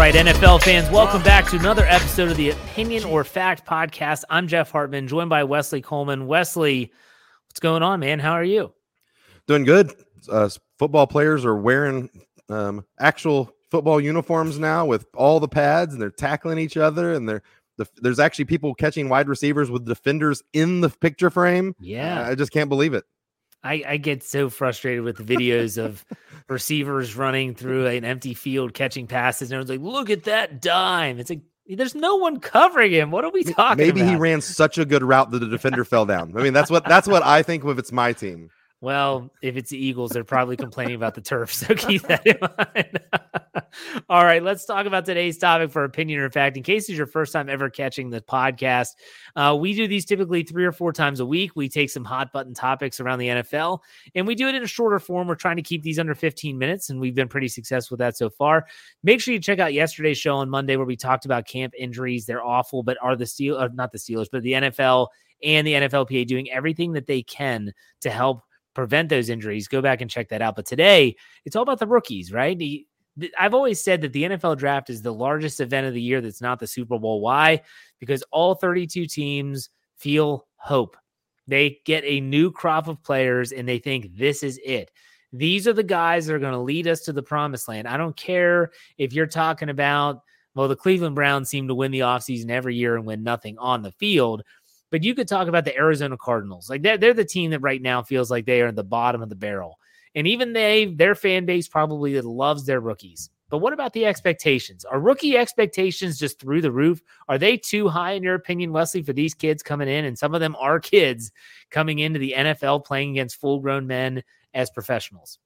All right, NFL fans, welcome back to another episode of the Opinion or Fact podcast. I'm Jeff Hartman, joined by Wesley Coleman. Wesley, what's going on, man? How are you? Doing good. Uh, football players are wearing um, actual football uniforms now with all the pads, and they're tackling each other, and they're there's actually people catching wide receivers with defenders in the picture frame. Yeah, I just can't believe it. I, I get so frustrated with the videos of receivers running through an empty field catching passes, and everyone's like, "Look at that dime!" It's like there's no one covering him. What are we talking about? Maybe about? he ran such a good route that the defender fell down. I mean, that's what that's what I think if it's my team. Well, if it's the Eagles, they're probably complaining about the turf. So keep that in mind. All right, let's talk about today's topic for opinion or fact. In case it's your first time ever catching the podcast, uh, we do these typically three or four times a week. We take some hot button topics around the NFL and we do it in a shorter form. We're trying to keep these under 15 minutes, and we've been pretty successful with that so far. Make sure you check out yesterday's show on Monday where we talked about camp injuries. They're awful, but are the Steel, uh, not the Steelers, but the NFL and the NFLPA doing everything that they can to help prevent those injuries, go back and check that out. But today, it's all about the rookies, right? I've always said that the NFL draft is the largest event of the year that's not the Super Bowl. Why? Because all 32 teams feel hope. They get a new crop of players and they think this is it. These are the guys that are going to lead us to the promised land. I don't care if you're talking about, well, the Cleveland Browns seem to win the offseason every year and win nothing on the field. But you could talk about the Arizona Cardinals. Like they're, they're the team that right now feels like they are in the bottom of the barrel. And even they, their fan base probably loves their rookies. But what about the expectations? Are rookie expectations just through the roof? Are they too high, in your opinion, Wesley, for these kids coming in? And some of them are kids coming into the NFL playing against full grown men as professionals.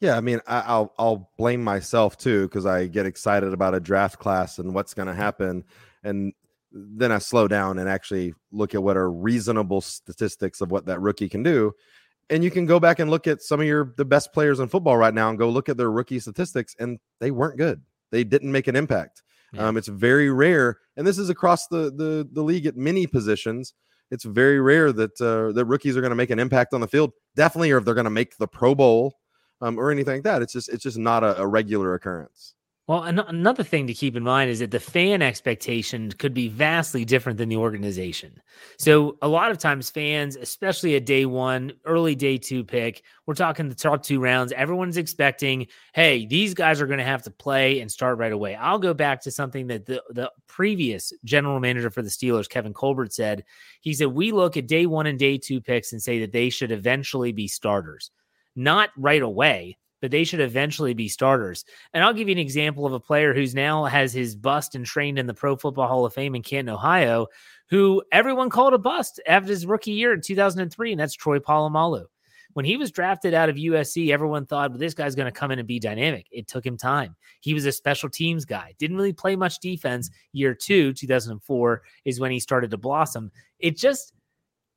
Yeah, I mean, I, will I'll blame myself too because I get excited about a draft class and what's going to happen, and then I slow down and actually look at what are reasonable statistics of what that rookie can do. And you can go back and look at some of your the best players in football right now and go look at their rookie statistics, and they weren't good. They didn't make an impact. Yeah. Um, it's very rare, and this is across the the the league at many positions. It's very rare that uh, that rookies are going to make an impact on the field. Definitely, or if they're going to make the Pro Bowl um, or anything like that. It's just it's just not a, a regular occurrence. Well, an- another thing to keep in mind is that the fan expectation could be vastly different than the organization. So, a lot of times, fans, especially a day one, early day two pick, we're talking the top two rounds, everyone's expecting, hey, these guys are going to have to play and start right away. I'll go back to something that the, the previous general manager for the Steelers, Kevin Colbert, said. He said, We look at day one and day two picks and say that they should eventually be starters, not right away but they should eventually be starters. And I'll give you an example of a player who's now has his bust and trained in the Pro Football Hall of Fame in Canton, Ohio, who everyone called a bust after his rookie year in 2003, and that's Troy Polamalu. When he was drafted out of USC, everyone thought, well, this guy's going to come in and be dynamic. It took him time. He was a special teams guy, didn't really play much defense. Year two, 2004, is when he started to blossom. It just,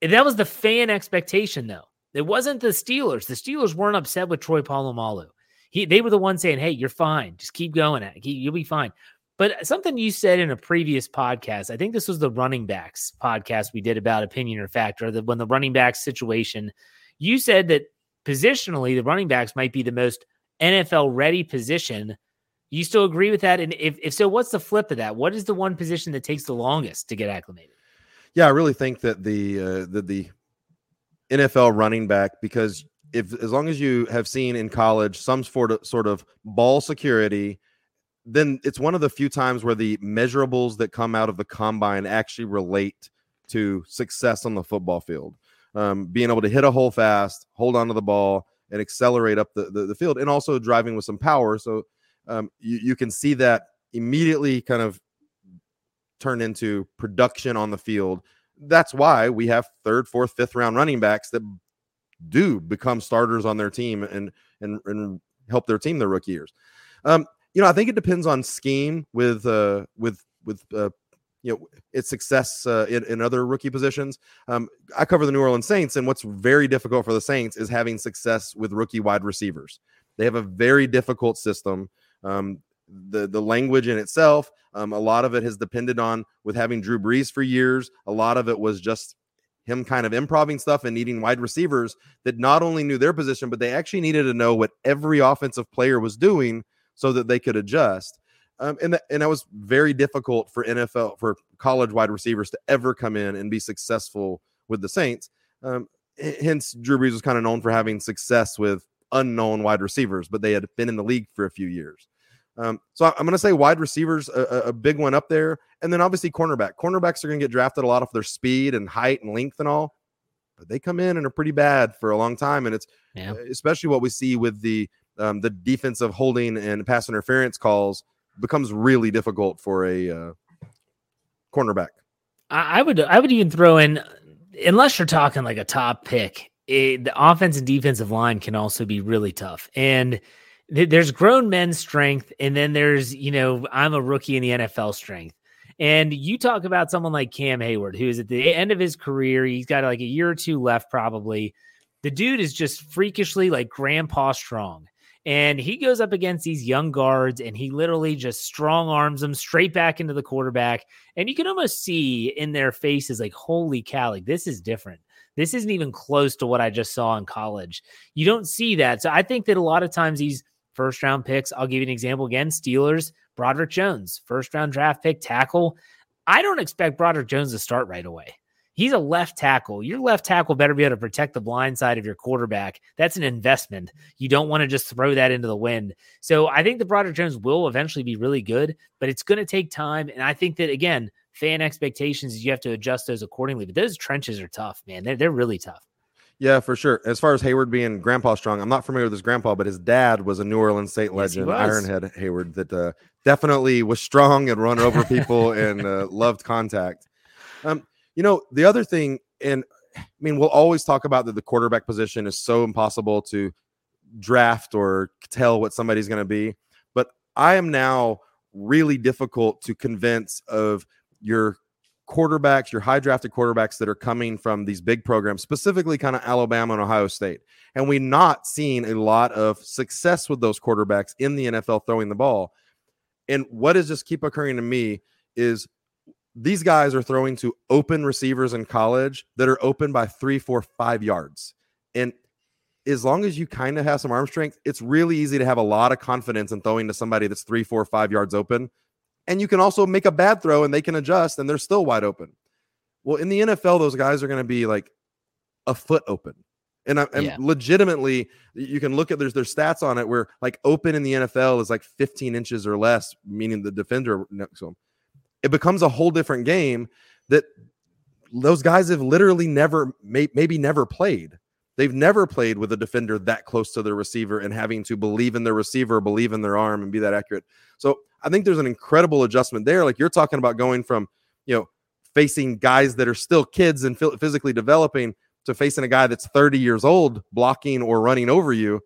that was the fan expectation, though. It wasn't the Steelers. The Steelers weren't upset with Troy Polamalu. He, they were the ones saying, "Hey, you're fine. Just keep going at it. You'll be fine." But something you said in a previous podcast, I think this was the running backs podcast we did about opinion or fact, or when the running back situation, you said that positionally the running backs might be the most NFL ready position. You still agree with that? And if, if so, what's the flip of that? What is the one position that takes the longest to get acclimated? Yeah, I really think that the uh, the NFL running back because if as long as you have seen in college some sort of sort of ball security, then it's one of the few times where the measurables that come out of the combine actually relate to success on the football field. Um, being able to hit a hole fast, hold on to the ball, and accelerate up the, the, the field, and also driving with some power. So um, you, you can see that immediately kind of turn into production on the field that's why we have third, fourth, fifth round running backs that do become starters on their team and and, and help their team their rookie years. Um, you know, I think it depends on scheme with uh, with with uh, you know its success uh, in, in other rookie positions. Um, I cover the New Orleans Saints, and what's very difficult for the Saints is having success with rookie wide receivers. They have a very difficult system. Um, the the language in itself. Um, a lot of it has depended on with having Drew Brees for years. A lot of it was just him kind of improving stuff and needing wide receivers that not only knew their position, but they actually needed to know what every offensive player was doing so that they could adjust. Um, and that and that was very difficult for NFL for college wide receivers to ever come in and be successful with the Saints. Um, hence, Drew Brees was kind of known for having success with unknown wide receivers, but they had been in the league for a few years. Um, so I'm going to say wide receivers a, a, big one up there, and then obviously cornerback. Cornerbacks are going to get drafted a lot off their speed and height and length and all, but they come in and are pretty bad for a long time, and it's yeah. especially what we see with the um, the defensive holding and pass interference calls becomes really difficult for a uh, cornerback. I would I would even throw in unless you're talking like a top pick, it, the offense and defensive line can also be really tough. And there's grown men strength, and then there's you know I'm a rookie in the NFL strength. And you talk about someone like Cam Heyward who is at the end of his career. He's got like a year or two left, probably. The dude is just freakishly like grandpa strong. And he goes up against these young guards and he literally just strong arms them straight back into the quarterback. And you can almost see in their faces, like, holy cow, like this is different. This isn't even close to what I just saw in college. You don't see that. So I think that a lot of times these first round picks, I'll give you an example again Steelers, Broderick Jones, first round draft pick, tackle. I don't expect Broderick Jones to start right away. He's a left tackle. Your left tackle better be able to protect the blind side of your quarterback. That's an investment. You don't want to just throw that into the wind. So I think the Broderick Jones will eventually be really good, but it's going to take time. And I think that, again, fan expectations, you have to adjust those accordingly. But those trenches are tough, man. They're, they're really tough. Yeah, for sure. As far as Heyward being grandpa strong, I'm not familiar with his grandpa, but his dad was a New Orleans State legend, yes, Ironhead Heyward, that uh, definitely was strong and run over people and uh, loved contact. Um, you know, the other thing, and I mean, we'll always talk about that the quarterback position is so impossible to draft or tell what somebody's going to be. But I am now really difficult to convince of your quarterbacks, your high drafted quarterbacks that are coming from these big programs, specifically kind of Alabama and Ohio State. And we not seen a lot of success with those quarterbacks in the NFL throwing the ball. And what is just keep occurring to me is these guys are throwing to open receivers in college that are open by three, four, five yards. And as long as you kind of have some arm strength, it's really easy to have a lot of confidence in throwing to somebody that's three, four, five yards open. And you can also make a bad throw and they can adjust and they're still wide open. Well, in the NFL, those guys are going to be like a foot open. And, I, and yeah. legitimately, you can look at there's there's stats on it where like open in the NFL is like 15 inches or less, meaning the defender next to him it becomes a whole different game that those guys have literally never may, maybe never played they've never played with a defender that close to their receiver and having to believe in their receiver believe in their arm and be that accurate. So i think there's an incredible adjustment there. Like you're talking about going from you know facing guys that are still kids and physically developing to facing a guy that's 30 years old blocking or running over you.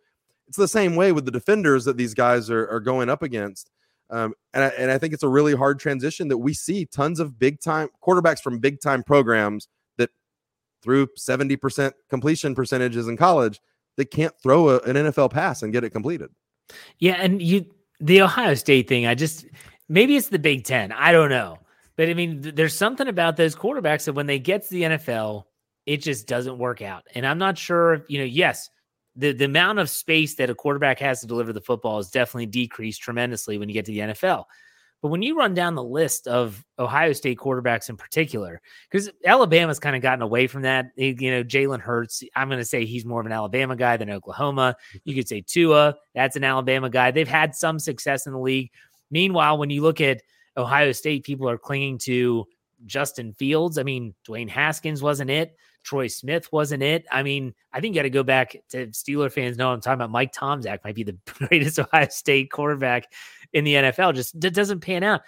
It's the same way with the defenders that these guys are, are going up against. Um, and, I, and I think it's a really hard transition that we see tons of big time quarterbacks from big time programs through 70% completion percentages in college that can't throw a, an NFL pass and get it completed. Yeah. And you, the Ohio State thing, I just, maybe it's the Big Ten. I don't know. But I mean, th- there's something about those quarterbacks that when they get to the NFL, it just doesn't work out. And I'm not sure, you know, yes, the, the amount of space that a quarterback has to deliver the football is definitely decreased tremendously when you get to the NFL. But when you run down the list of Ohio State quarterbacks in particular, because Alabama's kind of gotten away from that. You know, Jalen Hurts, I'm going to say he's more of an Alabama guy than Oklahoma. Mm-hmm. You could say Tua, that's an Alabama guy. They've had some success in the league. Meanwhile, when you look at Ohio State, people are clinging to Justin Fields. I mean, Dwayne Haskins wasn't it. Troy Smith wasn't it. I mean, I think you got to go back to Steeler fans know I'm talking about Mike Tomczak might be the greatest Ohio State quarterback in the NFL. Just that doesn't pan out.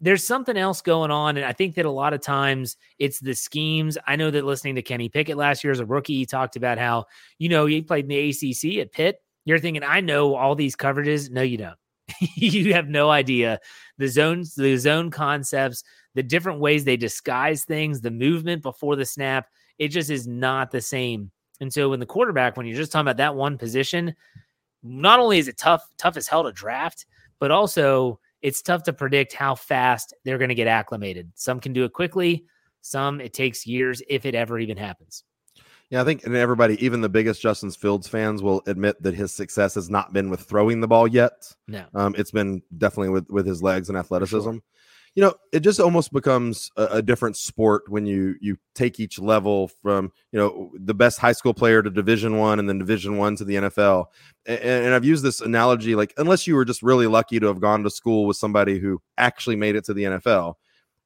There's something else going on, and I think that a lot of times it's the schemes. I know that listening to Kenny Pickett last year as a rookie, he talked about how you know he played in the ACC at Pitt. You're thinking, I know all these coverages. No, you don't. you have no idea the zones, the zone concepts, the different ways they disguise things, the movement before the snap. It just is not the same. And so when the quarterback, when you're just talking about that one position, not only is it tough, tough as hell to draft, but also it's tough to predict how fast they're going to get acclimated. Some can do it quickly, some it takes years if it ever even happens. Yeah, I think and everybody, even the biggest Justin Fields fans, will admit that his success has not been with throwing the ball yet. No. Um, it's been definitely with with his legs and athleticism. Sure. You know, it just almost becomes a, a, different sport when you you take each level from you know the best high school player to Division One and then Division One to the NFL. And, and I've used this analogy like unless you were just really lucky to have gone to school with somebody who actually made it to the NFL,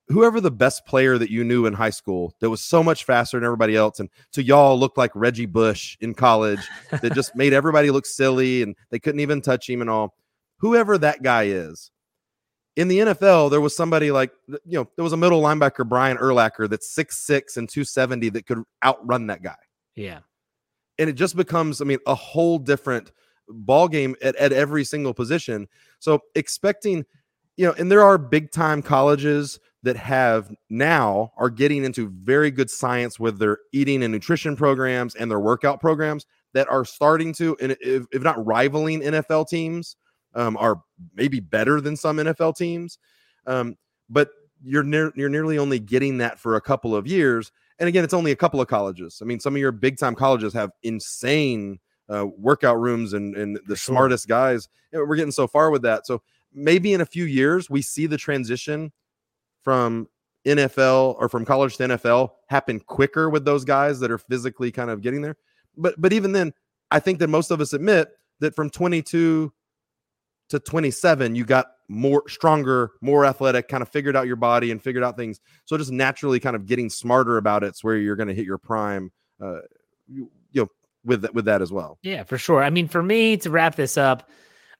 whoever the best player that you knew in high school that was so much faster than everybody else and to y'all looked like Reggie Bush in college that just made everybody look silly and they couldn't even touch him and all. Whoever that guy is. In the NFL, there was somebody like, you know, there was a middle linebacker, Brian Urlacher, that's 6'6 and 270 that could outrun that guy. Yeah. And it just becomes, I mean, a whole different ball game at, at every single position. So expecting, you know, and there are big time colleges that have now are getting into very good science with their eating and nutrition programs and their workout programs that are starting to, and if, if not rivaling NFL teams, um, are maybe better than some NFL teams. Um, but you're near, you're nearly only getting that for a couple of years. And again, it's only a couple of colleges. I mean, some of your big time colleges have insane uh, workout rooms and, and the sure. smartest guys. We're getting so far with that. So maybe in a few years, we see the transition from NFL or from college to NFL happen quicker with those guys that are physically kind of getting there. But but even then, I think that most of us admit that from 22 to 27, you got more stronger, more athletic, kind of figured out your body and figured out things. So just naturally kind of getting smarter about it's where you're going to hit your prime uh you, you know with that with that as well. Yeah, for sure. I mean, for me to wrap this up,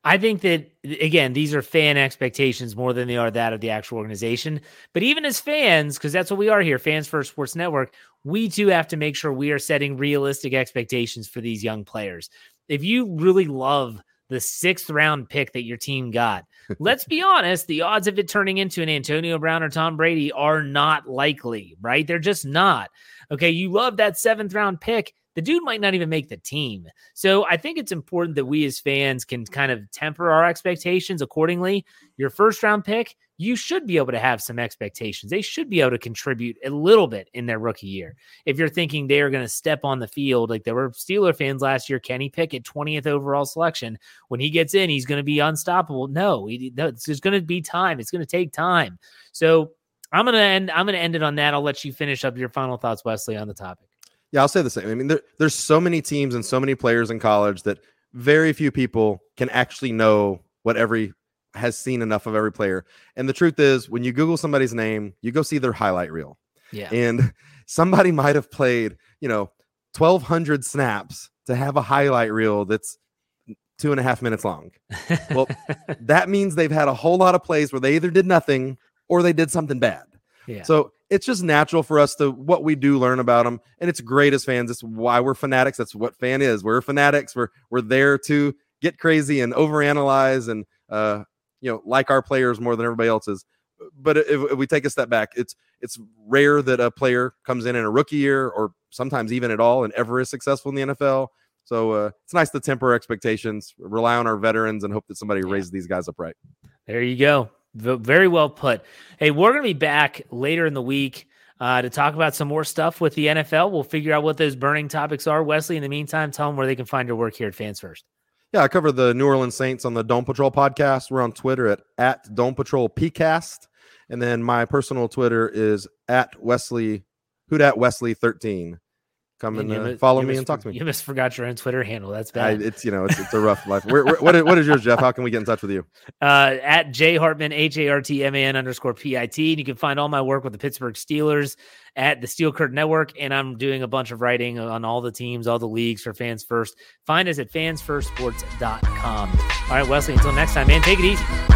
I think that again, these are fan expectations more than they are that of the actual organization. But even as fans, because that's what we are here, fans for Sports Network, we too have to make sure we are setting realistic expectations for these young players. If you really love the sixth round pick that your team got, let's be honest, the odds of it turning into an Antonio Brown or Tom Brady are not likely, right? They're just not. Okay, you love that seventh round pick the dude might not even make the team. So I think it's important that we as fans can kind of temper our expectations accordingly. Your first round pick, you should be able to have some expectations. They should be able to contribute a little bit in their rookie year. If you're thinking they are going to step on the field, like there were Steeler fans last year, Kenny Pickett, 20th overall selection. When he gets in, he's going to be unstoppable. No, he, no there's going to be time. It's going to take time. So I'm going to end. I'm going to end it on that. I'll let you finish up your final thoughts, Wesley, on the topic. Yeah, I'll say the same. I mean, there, there's so many teams and so many players in college that very few people can actually know what every has seen enough of every player. And the truth is, when you Google somebody's name, you go see their highlight reel. Yeah. And somebody might have played, you know, 1,200 snaps to have a highlight reel that's two and a half minutes long. Well, that means they've had a whole lot of plays where they either did nothing or they did something bad. Yeah. So it's just natural for us to what we do learn about them, and it's great as fans. It's why we're fanatics. That's what fan is. We're fanatics. We're we're there to get crazy and overanalyze and uh, you know like our players more than everybody else is. But if, if we take a step back, it's it's rare that a player comes in in a rookie year or sometimes even at all and ever is successful in the NFL. So uh, it's nice to temper expectations, rely on our veterans, and hope that somebody yeah. raises these guys up right. There you go. Very well put. Hey, we're going to be back later in the week uh, to talk about some more stuff with the NFL. We'll figure out what those burning topics are. Wesley, in the meantime, tell them where they can find your work here at Fans First. Yeah, I cover the New Orleans Saints on the Dome Patrol podcast. We're on Twitter at, at Dome Patrol PCast. And then my personal Twitter is at Wesley, who'd at Wesley13 come and, and uh, follow me and talk to me. You just forgot your own Twitter handle. That's bad. I, it's you know it's, it's a rough life. Where, where, what, is, what is yours, Jeff? How can we get in touch with you? Uh, at J Hartman H A R T M A N underscore P I T. And you can find all my work with the Pittsburgh Steelers at the Steel Curtain Network. And I'm doing a bunch of writing on all the teams, all the leagues for Fans First. Find us at fansfirstsports.com. All right, Wesley. Until next time, man. Take it easy.